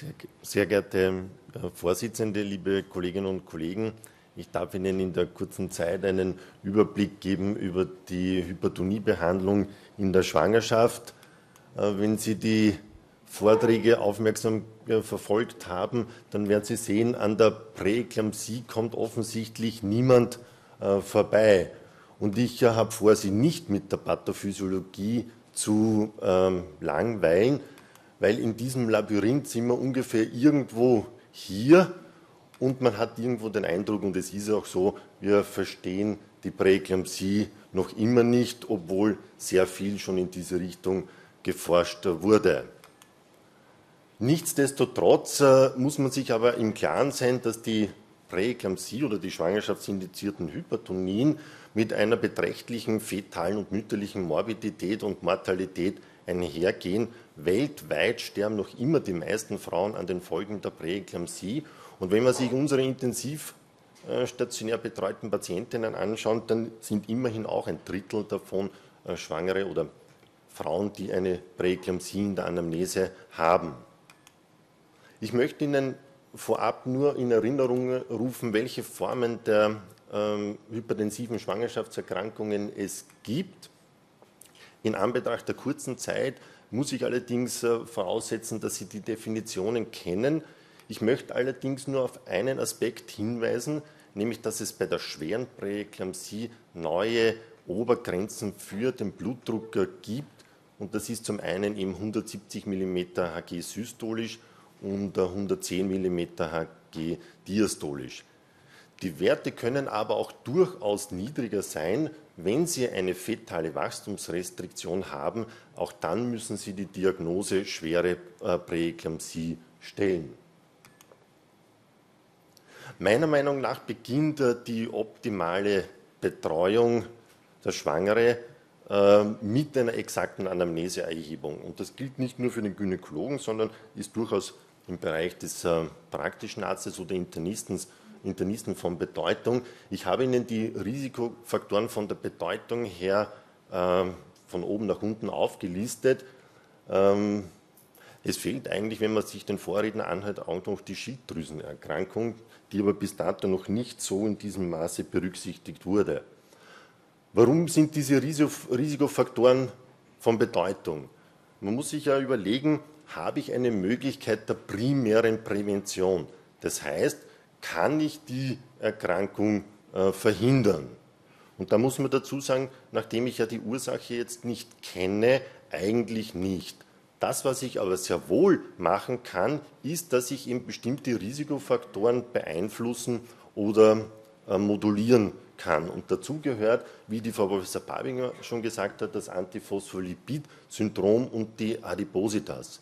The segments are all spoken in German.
Sehr, sehr geehrte äh, Vorsitzende, liebe Kolleginnen und Kollegen, ich darf Ihnen in der kurzen Zeit einen Überblick geben über die Hypertoniebehandlung in der Schwangerschaft. Äh, wenn Sie die Vorträge aufmerksam äh, verfolgt haben, dann werden Sie sehen, an der Präeklampsie kommt offensichtlich niemand vorbei. Und ich habe vor, Sie nicht mit der Pathophysiologie zu ähm, langweilen, weil in diesem Labyrinth sind wir ungefähr irgendwo hier und man hat irgendwo den Eindruck, und es ist auch so, wir verstehen die Präeklampsie noch immer nicht, obwohl sehr viel schon in diese Richtung geforscht wurde. Nichtsdestotrotz äh, muss man sich aber im Klaren sein, dass die Präeklampsie oder die schwangerschaftsindizierten Hypertonien mit einer beträchtlichen fetalen und mütterlichen Morbidität und Mortalität einhergehen. Weltweit sterben noch immer die meisten Frauen an den Folgen der Präeklampsie. Und wenn man sich unsere intensiv äh, stationär betreuten Patientinnen anschaut, dann sind immerhin auch ein Drittel davon äh, Schwangere oder Frauen, die eine Präeklampsie in der Anamnese haben. Ich möchte Ihnen vorab nur in Erinnerung rufen, welche Formen der ähm, hypertensiven Schwangerschaftserkrankungen es gibt. In Anbetracht der kurzen Zeit muss ich allerdings äh, voraussetzen, dass Sie die Definitionen kennen. Ich möchte allerdings nur auf einen Aspekt hinweisen, nämlich dass es bei der schweren Präeklampsie neue Obergrenzen für den Blutdruck gibt. Und das ist zum einen eben 170 mm Hg systolisch und 110 mm Hg diastolisch. Die Werte können aber auch durchaus niedriger sein, wenn Sie eine fetale Wachstumsrestriktion haben. Auch dann müssen Sie die Diagnose schwere äh, Präeklampsie stellen. Meiner Meinung nach beginnt äh, die optimale Betreuung der Schwangere äh, mit einer exakten Anamneseerhebung. Und das gilt nicht nur für den Gynäkologen, sondern ist durchaus im Bereich des praktischen Arztes oder Internisten Internisten von Bedeutung. Ich habe Ihnen die Risikofaktoren von der Bedeutung her äh, von oben nach unten aufgelistet. Ähm, es fehlt eigentlich, wenn man sich den Vorredner anhört, auch noch die Schilddrüsenerkrankung, die aber bis dato noch nicht so in diesem Maße berücksichtigt wurde. Warum sind diese Risikofaktoren von Bedeutung? Man muss sich ja überlegen, habe ich eine Möglichkeit der primären Prävention? Das heißt, kann ich die Erkrankung äh, verhindern? Und da muss man dazu sagen, nachdem ich ja die Ursache jetzt nicht kenne, eigentlich nicht. Das, was ich aber sehr wohl machen kann, ist, dass ich eben bestimmte Risikofaktoren beeinflussen oder äh, modulieren kann. Und dazu gehört, wie die Frau Professor Babinger schon gesagt hat, das Antiphospholipid-Syndrom und die Adipositas.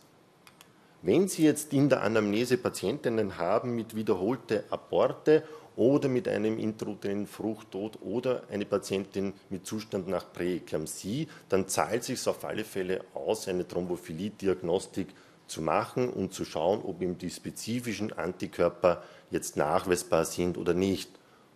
Wenn Sie jetzt in der Anamnese Patientinnen haben mit wiederholte Aborte oder mit einem intrauterinen Fruchttod oder eine Patientin mit Zustand nach Präeklampsie, dann zahlt es sich auf alle Fälle aus, eine Thrombophilie-Diagnostik zu machen und zu schauen, ob ihm die spezifischen Antikörper jetzt nachweisbar sind oder nicht.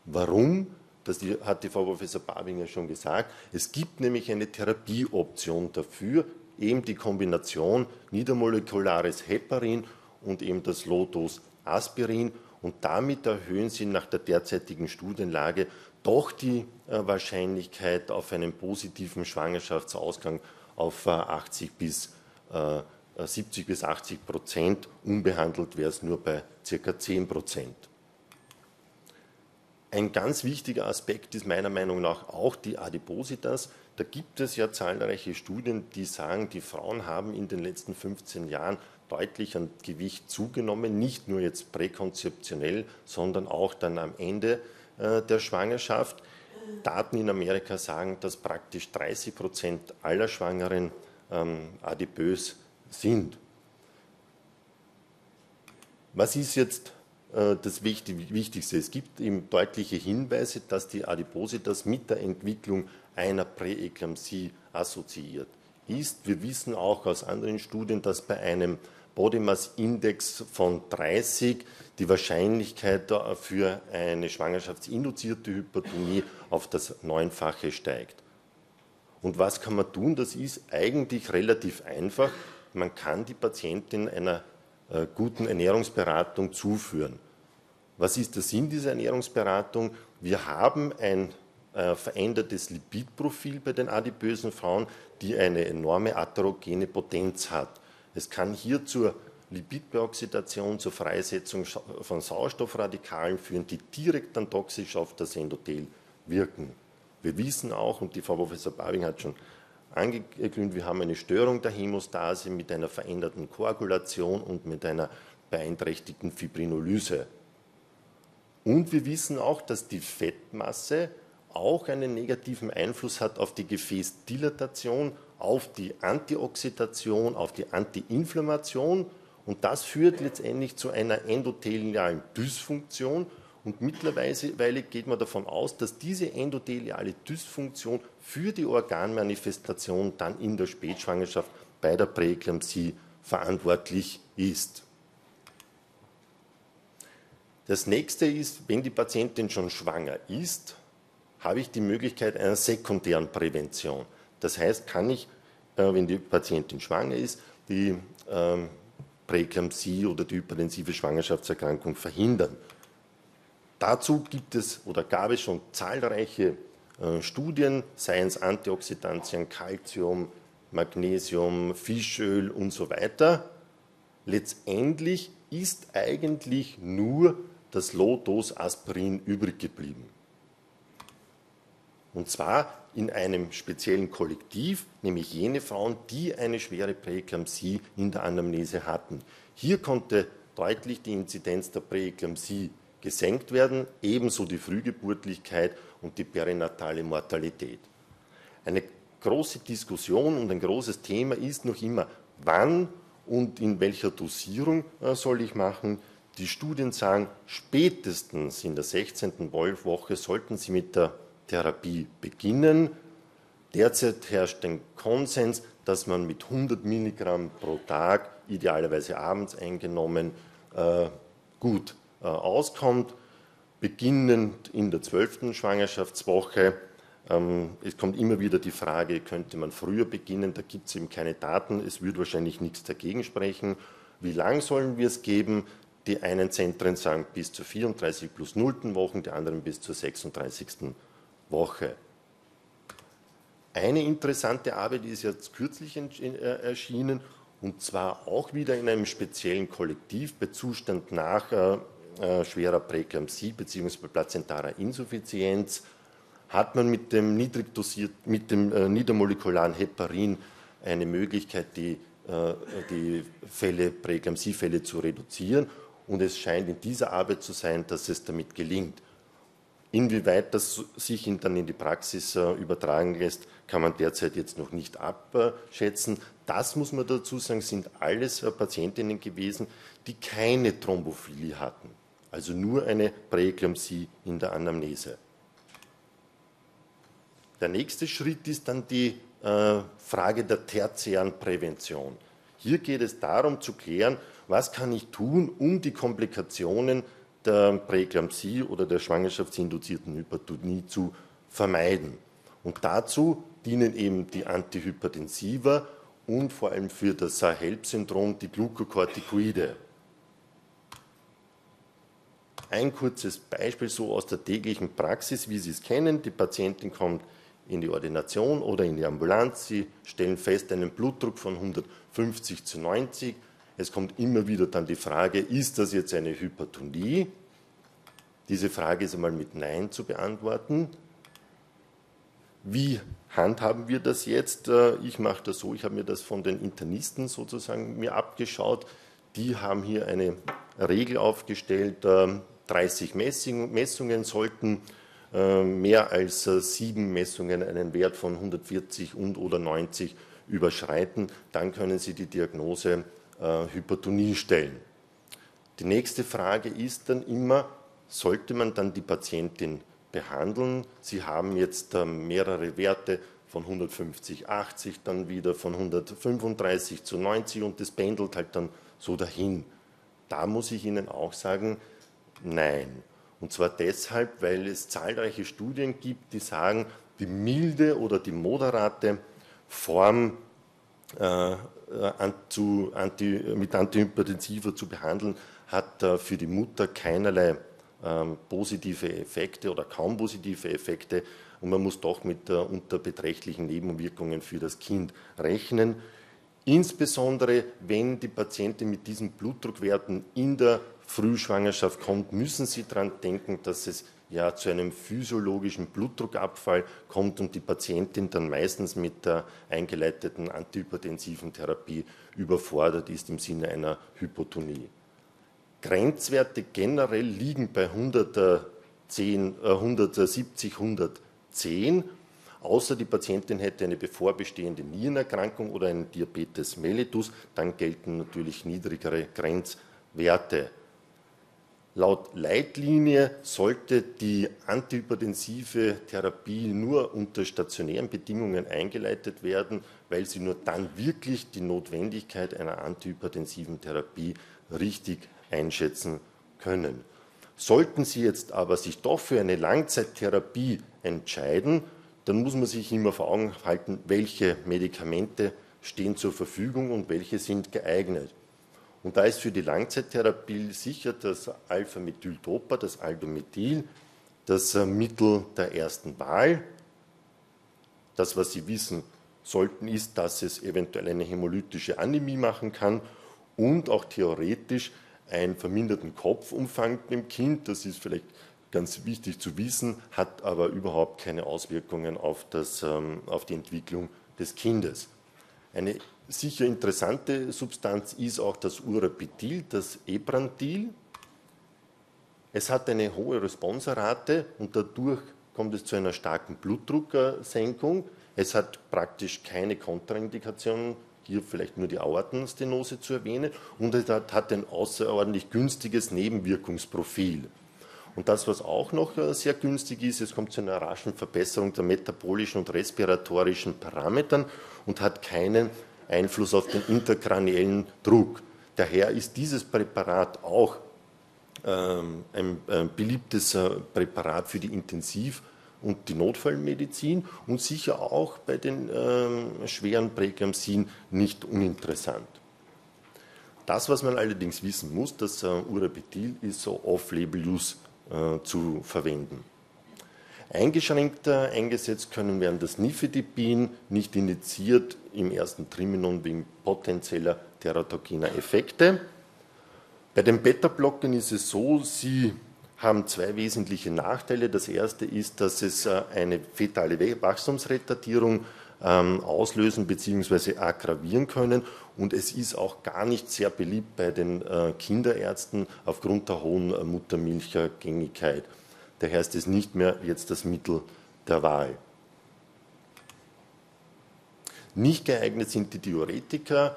Warum? Das hat die Frau Professor Babinger schon gesagt. Es gibt nämlich eine Therapieoption dafür, eben die Kombination niedermolekulares Heparin und eben das Lotus Aspirin und damit erhöhen sie nach der derzeitigen Studienlage doch die äh, Wahrscheinlichkeit auf einen positiven Schwangerschaftsausgang auf 80 äh, bis 70 äh, bis 80 Prozent. Unbehandelt wäre es nur bei circa 10 Prozent. Ein ganz wichtiger Aspekt ist meiner Meinung nach auch die Adipositas. Da gibt es ja zahlreiche Studien, die sagen, die Frauen haben in den letzten 15 Jahren deutlich an Gewicht zugenommen, nicht nur jetzt präkonzeptionell, sondern auch dann am Ende äh, der Schwangerschaft. Daten in Amerika sagen, dass praktisch 30 Prozent aller Schwangeren ähm, adipös sind. Was ist jetzt äh, das Wichtigste? Es gibt eben deutliche Hinweise, dass die Adipositas mit der Entwicklung einer Präeklampsie assoziiert ist. Wir wissen auch aus anderen Studien, dass bei einem Body Mass Index von 30 die Wahrscheinlichkeit für eine schwangerschaftsinduzierte Hypertonie auf das Neunfache steigt. Und was kann man tun? Das ist eigentlich relativ einfach. Man kann die Patientin einer äh, guten Ernährungsberatung zuführen. Was ist der Sinn dieser Ernährungsberatung? Wir haben ein äh, verändertes Lipidprofil bei den adipösen Frauen, die eine enorme atherogene Potenz hat. Es kann hier zur Lipidperoxidation, zur Freisetzung von Sauerstoffradikalen führen, die direkt dann toxisch auf das Endothel wirken. Wir wissen auch, und die Frau Professor Barbing hat schon angeglüht, wir haben eine Störung der Hämostase mit einer veränderten Koagulation und mit einer beeinträchtigten Fibrinolyse. Und wir wissen auch, dass die Fettmasse auch einen negativen Einfluss hat auf die Gefäßdilatation, auf die Antioxidation, auf die Antiinflammation und das führt letztendlich zu einer endothelialen Dysfunktion und mittlerweile geht man davon aus, dass diese endotheliale Dysfunktion für die Organmanifestation dann in der Spätschwangerschaft bei der Präeklampsie verantwortlich ist. Das nächste ist, wenn die Patientin schon schwanger ist, habe ich die Möglichkeit einer sekundären Prävention. Das heißt, kann ich, äh, wenn die Patientin schwanger ist, die ähm, Präeklampsie oder die hypertensive Schwangerschaftserkrankung verhindern. Dazu gibt es oder gab es schon zahlreiche äh, Studien, seien es Antioxidantien, Calcium, Magnesium, Fischöl und so weiter. Letztendlich ist eigentlich nur das Low-Dose-Aspirin übrig geblieben. Und zwar in einem speziellen Kollektiv, nämlich jene Frauen, die eine schwere Präeklampsie in der Anamnese hatten. Hier konnte deutlich die Inzidenz der Präeklampsie gesenkt werden, ebenso die Frühgeburtlichkeit und die perinatale Mortalität. Eine große Diskussion und ein großes Thema ist noch immer, wann und in welcher Dosierung äh, soll ich machen. Die Studien sagen, spätestens in der 16. Woche sollten Sie mit der Therapie beginnen. Derzeit herrscht ein Konsens, dass man mit 100 Milligramm pro Tag, idealerweise abends eingenommen, äh, gut äh, auskommt. Beginnend in der zwölften Schwangerschaftswoche. Ähm, es kommt immer wieder die Frage, könnte man früher beginnen? Da gibt es eben keine Daten. Es würde wahrscheinlich nichts dagegen sprechen. Wie lang sollen wir es geben? Die einen Zentren sagen bis zur 34 plus 0. Wochen, die anderen bis zur 36. Woche. Eine interessante Arbeit ist jetzt kürzlich äh, erschienen und zwar auch wieder in einem speziellen Kollektiv bei Zustand nach äh, äh schwerer Präklampsie bzw. plazentarer Insuffizienz hat man mit dem niedrig dosiert, mit dem äh, niedermolekularen Heparin eine Möglichkeit, die, äh, die Fälle, Präeklampsiefälle zu reduzieren und es scheint in dieser Arbeit zu sein, dass es damit gelingt. Inwieweit das sich dann in die Praxis äh, übertragen lässt, kann man derzeit jetzt noch nicht abschätzen. Das muss man dazu sagen, sind alles äh, Patientinnen gewesen, die keine Thrombophilie hatten, also nur eine Präeklampsie in der Anamnese. Der nächste Schritt ist dann die äh, Frage der tertiären Prävention. Hier geht es darum zu klären, was kann ich tun, um die Komplikationen der Präeklampsie oder der schwangerschaftsinduzierten Hypertonie zu vermeiden. Und dazu dienen eben die Antihypertensiva und vor allem für das Sahel-Syndrom die Glukokortikoide. Ein kurzes Beispiel so aus der täglichen Praxis, wie Sie es kennen. Die Patientin kommt in die Ordination oder in die Ambulanz. Sie stellen fest einen Blutdruck von 150 zu 90 es kommt immer wieder dann die Frage, ist das jetzt eine Hypertonie? Diese Frage ist einmal mit Nein zu beantworten. Wie handhaben wir das jetzt? Äh, ich mache das so, ich habe mir das von den Internisten sozusagen mir abgeschaut. Die haben hier eine Regel aufgestellt, 30 ähm, Messungen sollten äh, mehr als äh, sieben Messungen einen Wert von 140 und oder 90 überschreiten. Dann können Sie die Diagnose Hypertonie stellen. Die nächste Frage ist dann immer, sollte man dann die Patientin behandeln? Sie haben jetzt äh, mehrere Werte von 150, 80, dann wieder von 135 zu 90 und das pendelt halt dann so dahin. Da muss ich Ihnen auch sagen, nein. Und zwar deshalb, weil es zahlreiche Studien gibt, die sagen, die milde oder die moderate Form äh, zu, anti, mit Antihypertensiva zu behandeln, hat äh, für die Mutter keinerlei ähm, positive Effekte oder kaum positive Effekte und man muss doch mit äh, unter beträchtlichen Nebenwirkungen für das Kind rechnen. Insbesondere wenn die Patientin mit diesen Blutdruckwerten in der Frühschwangerschaft kommt, müssen Sie daran denken, dass es ja zu einem physiologischen Blutdruckabfall kommt und die Patientin dann meistens mit der eingeleiteten antihypertensiven Therapie überfordert ist im Sinne einer Hypotonie. Grenzwerte generell liegen bei 110, äh, 170, 110, außer die Patientin hätte eine bevorbestehende Nierenerkrankung oder einen Diabetes mellitus, dann gelten natürlich niedrigere Grenzwerte. Laut Leitlinie sollte die antihypertensive Therapie nur unter stationären Bedingungen eingeleitet werden, weil sie nur dann wirklich die Notwendigkeit einer antihypertensiven Therapie richtig einschätzen können. Sollten Sie jetzt aber sich doch für eine Langzeittherapie entscheiden, dann muss man sich immer vor Augen halten, welche Medikamente stehen zur Verfügung und welche sind geeignet. Und da ist für die Langzeittherapie sicher das Alpha-Methyldopa, das Aldomethil, das äh, Mittel der ersten Wahl. Das, was Sie wissen sollten, ist, dass es eventuell eine hämolytische Anämie machen kann und auch theoretisch einen verminderten Kopfumfang im Kind. Das ist vielleicht ganz wichtig zu wissen, hat aber überhaupt keine Auswirkungen auf, das, ähm, auf die Entwicklung des Kindes. Eine sicher interessante Substanz ist auch das Urapitil, das Ebrantil. Es hat eine hohe Responserate und dadurch kommt es zu einer starken Blutdrucksenkung. Es hat praktisch keine Kontraindikationen, hier vielleicht nur die Aortenstenose zu erwähnen, und es hat ein außerordentlich günstiges Nebenwirkungsprofil. Und das, was auch noch äh, sehr günstig ist, es kommt zu einer raschen Verbesserung der metabolischen und respiratorischen Parametern und hat keinen Einfluss auf den interkraniellen Druck. Daher ist dieses Präparat auch ähm, ein, beliebtes äh, Präparat für die Intensiv- und die Notfallmedizin und sicher auch bei den ähm, schweren Präklampsien nicht uninteressant. Das, was man allerdings wissen muss, das äh, Urabetil ist so Off-Label-Use äh, zu verwenden. Eingeschränkter eingesetzt können werden das Nifedipin, nicht indiziert im ersten Triminon wegen potenzieller teratogener Effekte. Bei den Beta-Blockern ist es so, sie haben zwei wesentliche Nachteile. Das erste ist, dass es äh, eine fetale Wachstumsretardierung ähm, auslösen bzw. aggravieren können. Und es ist auch gar nicht sehr beliebt bei den äh, Kinderärzten aufgrund der hohen äh, Muttermilchgängigkeit. Daher ist es nicht mehr jetzt das Mittel der Wahl. Nicht geeignet sind die Diuretika.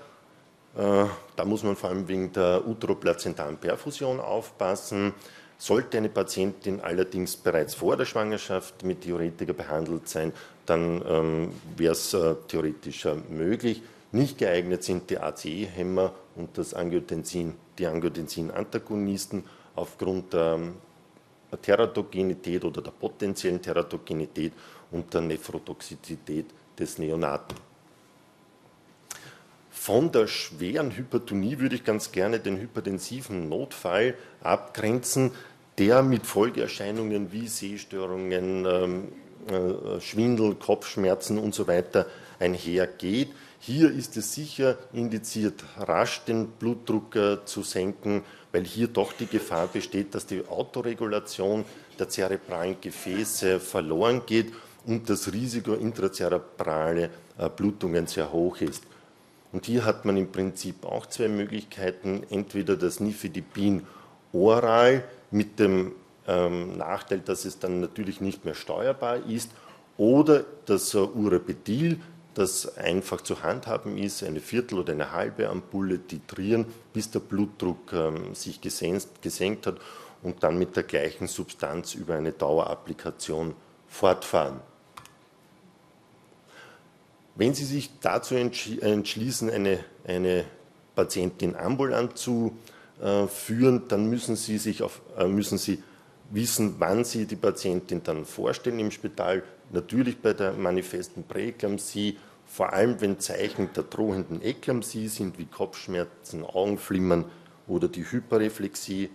Äh, da muss man vor allem wegen der uteroplazentalen Perfusion aufpassen. Sollte eine Patientin allerdings bereits vor der Schwangerschaft mit Diuretika behandelt sein, dann ähm, wäre es äh, theoretisch äh, möglich. Nicht geeignet sind die ACE-Hämmer und das Angiotensin, die Angiotensin-Antagonisten aufgrund der Teratogenität oder der potenziellen Teratogenität und der Nephrotoxizität des Neonaten. Von der schweren Hypertonie würde ich ganz gerne den hypertensiven Notfall abgrenzen, der mit Folgeerscheinungen wie Sehstörungen, ähm, äh, Schwindel, Kopfschmerzen und so weiter einhergeht. Hier ist es sicher indiziert, rasch den Blutdruck äh, zu senken, weil hier doch die Gefahr besteht, dass die Autoregulation der zerebralen Gefäße verloren geht und das Risiko intrazerebrale äh, Blutungen sehr hoch ist. Und hier hat man im Prinzip auch zwei Möglichkeiten, entweder das Nifedipin oral mit dem ähm, Nachteil, dass es dann natürlich nicht mehr steuerbar ist, oder das äh, Urapetil, das einfach zu handhaben ist, eine Viertel oder eine halbe Ampulle titrieren, bis der Blutdruck ähm, sich gesenkt, gesenkt hat und dann mit der gleichen Substanz über eine Dauerapplikation fortfahren. Wenn Sie sich dazu entschließen, eine, eine Patientin ambulant zu äh, führen, dann müssen Sie, sich auf, äh, müssen Sie wissen, wann Sie die Patientin dann vorstellen im Spital, natürlich bei der manifesten Präeklampsie vor allem wenn Zeichen der drohenden Eklampsie sind, wie Kopfschmerzen, Augenflimmern oder die Hyperreflexie,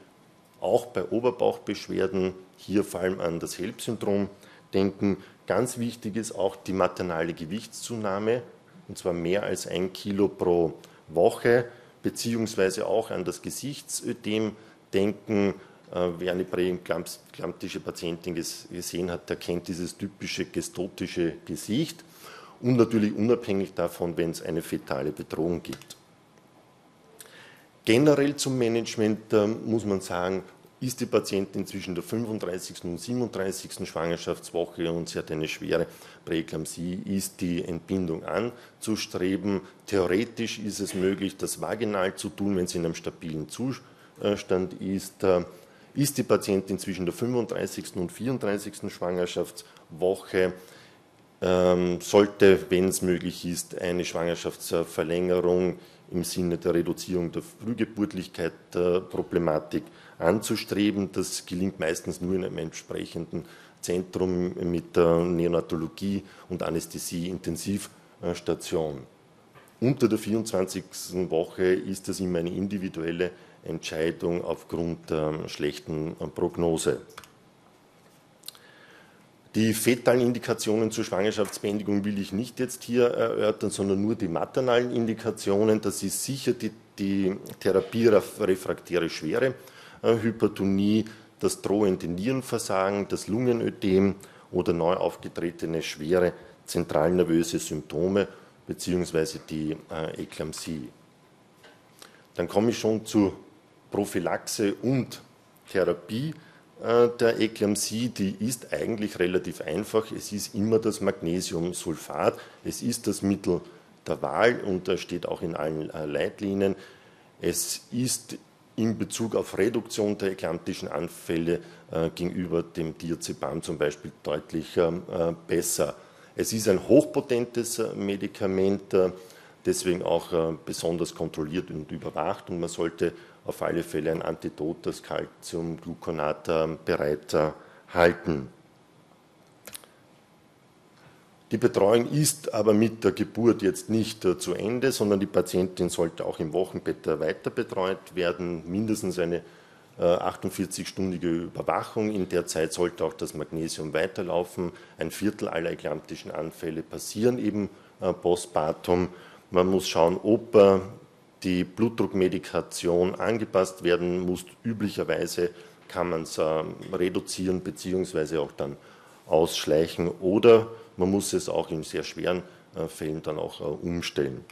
auch bei Oberbauchbeschwerden, hier vor allem an das HELP-Syndrom denken. Ganz wichtig ist auch die maternale Gewichtszunahme, und zwar mehr als ein Kilo pro Woche, beziehungsweise auch an das Gesichtsödem denken. Äh, wer eine präeklamptische Patientin gesehen hat, der kennt dieses typische gestotische Gesicht und natürlich unabhängig davon, wenn es eine fetale Bedrohung gibt. Generell zum Management muss man sagen, ist die Patientin zwischen der 35. und 37. Schwangerschaftswoche und sie hat eine schwere Präeklampsie, ist die Entbindung anzustreben. Theoretisch ist es möglich, das vaginal zu tun, wenn sie in einem stabilen Zustand ist. Äh, ist die Patientin zwischen der 35. und 34. Schwangerschaftswoche, ähm, sollte, wenn es möglich ist, eine Schwangerschaftsverlängerung im Sinne der Reduzierung der Frühgeburtlichkeit äh, Problematik anzustreben. Das gelingt meistens nur in einem entsprechenden Zentrum mit der Neonatologie und Anästhesie Intensivstation. Unter der 24. Woche ist das immer eine individuelle Entscheidung aufgrund der schlechten Prognose. Die fetalen Indikationen zur Schwangerschaftsbeendigung will ich nicht jetzt hier erörtern, sondern nur die maternalen Indikationen. Das ist sicher die, die therapierefraktäre Schwere äh, Hypertonie, das drohende Nierenversagen, das Lungenödem oder neu aufgetretene schwere zentralnervöse Symptome beziehungsweise die äh, Eklampsie. Dann komme ich schon zu Prophylaxe und Therapie der Eklampsie, die ist eigentlich relativ einfach. Es ist immer das Magnesiumsulfat, es ist das Mittel der Wahl und das steht auch in allen äh, Leitlinien. Es ist in Bezug auf Reduktion der eklantischen Anfälle äh, gegenüber dem Diazepam zum Beispiel deutlich äh, besser. Es ist ein hochpotentes äh, Medikament, äh, deswegen auch äh, besonders kontrolliert und überwacht und man sollte auf alle Fälle ein Antidot, das Calciumgluconat, bereit halten. Die Betreuung ist aber mit der Geburt jetzt nicht äh, zu Ende, sondern die Patientin sollte auch im Wochenbett äh, weiter betreut werden, mindestens eine 48-stündige äh, Überwachung. In der Zeit sollte auch das Magnesium weiterlaufen. Ein Viertel aller eklantischen Anfälle passieren eben postpartum. Man muss schauen, ob die Blutdruckmedikation angepasst werden muss. Üblicherweise kann man es reduzieren bzw. auch dann ausschleichen oder man muss es auch in sehr schweren äh, Fällen dann auch äh, umstellen.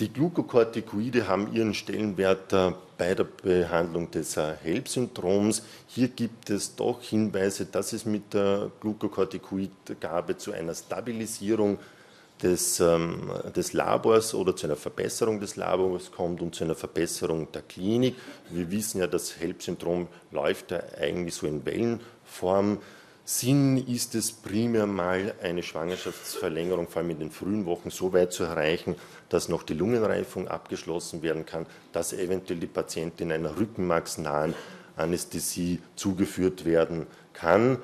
Die Glukokortikoide haben ihren Stellenwert äh, bei der Behandlung des HELP-Syndroms. Hier gibt es doch Hinweise, dass es mit der Glukokortikoidgabe zu einer Stabilisierung des, ähm, des, Labors oder zu einer Verbesserung des Labors kommt und zu einer Verbesserung der Klinik. Wir wissen ja, das HELP-Syndrom läuft ja eigentlich so in Wellenform. Sinn ist es primär mal eine Schwangerschaftsverlängerung, vor allem in den frühen Wochen, so weit zu erreichen, dass noch die Lungenreifung abgeschlossen werden kann, dass eventuell die Patientin einer rückenmarksnahen Anästhesie zugeführt werden kann.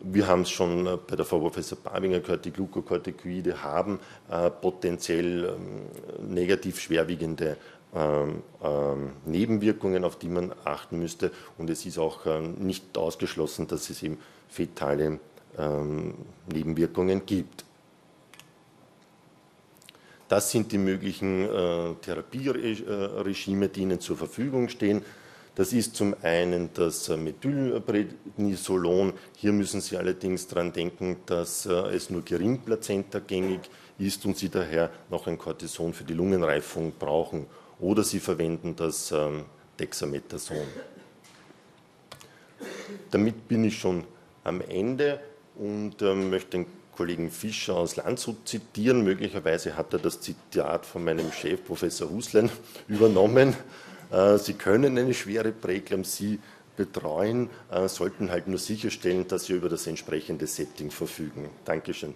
Wir haben es schon äh, bei der Frau Professor Babinger gehört, die Glukokortikoide haben äh, potenziell ähm, negativ schwerwiegende ähm, ähm, Nebenwirkungen, auf die man achten müsste. Und es ist auch ähm, nicht ausgeschlossen, dass es eben fetale ähm, Nebenwirkungen gibt. Das sind die möglichen äh, Therapieregime, die Ihnen zur Verfügung stehen. Das ist zum einen das Methylprednisolon. Hier müssen Sie allerdings daran denken, dass äh, es nur gering plazentagängig ist und Sie daher noch ein Cortison für die Lungenreifung brauchen. Oder Sie verwenden das ähm, Dexamethason. Damit bin ich schon am Ende und ähm, möchte den Kollegen Fischer aus Landshut zitieren. Möglicherweise hat er das Zitat von meinem Chef, Professor Huslein, übernommen. Äh, Sie können eine schwere Präeklampsie betreuen, äh, sollten halt nur sicherstellen, dass Sie über das entsprechende Setting verfügen. Dankeschön.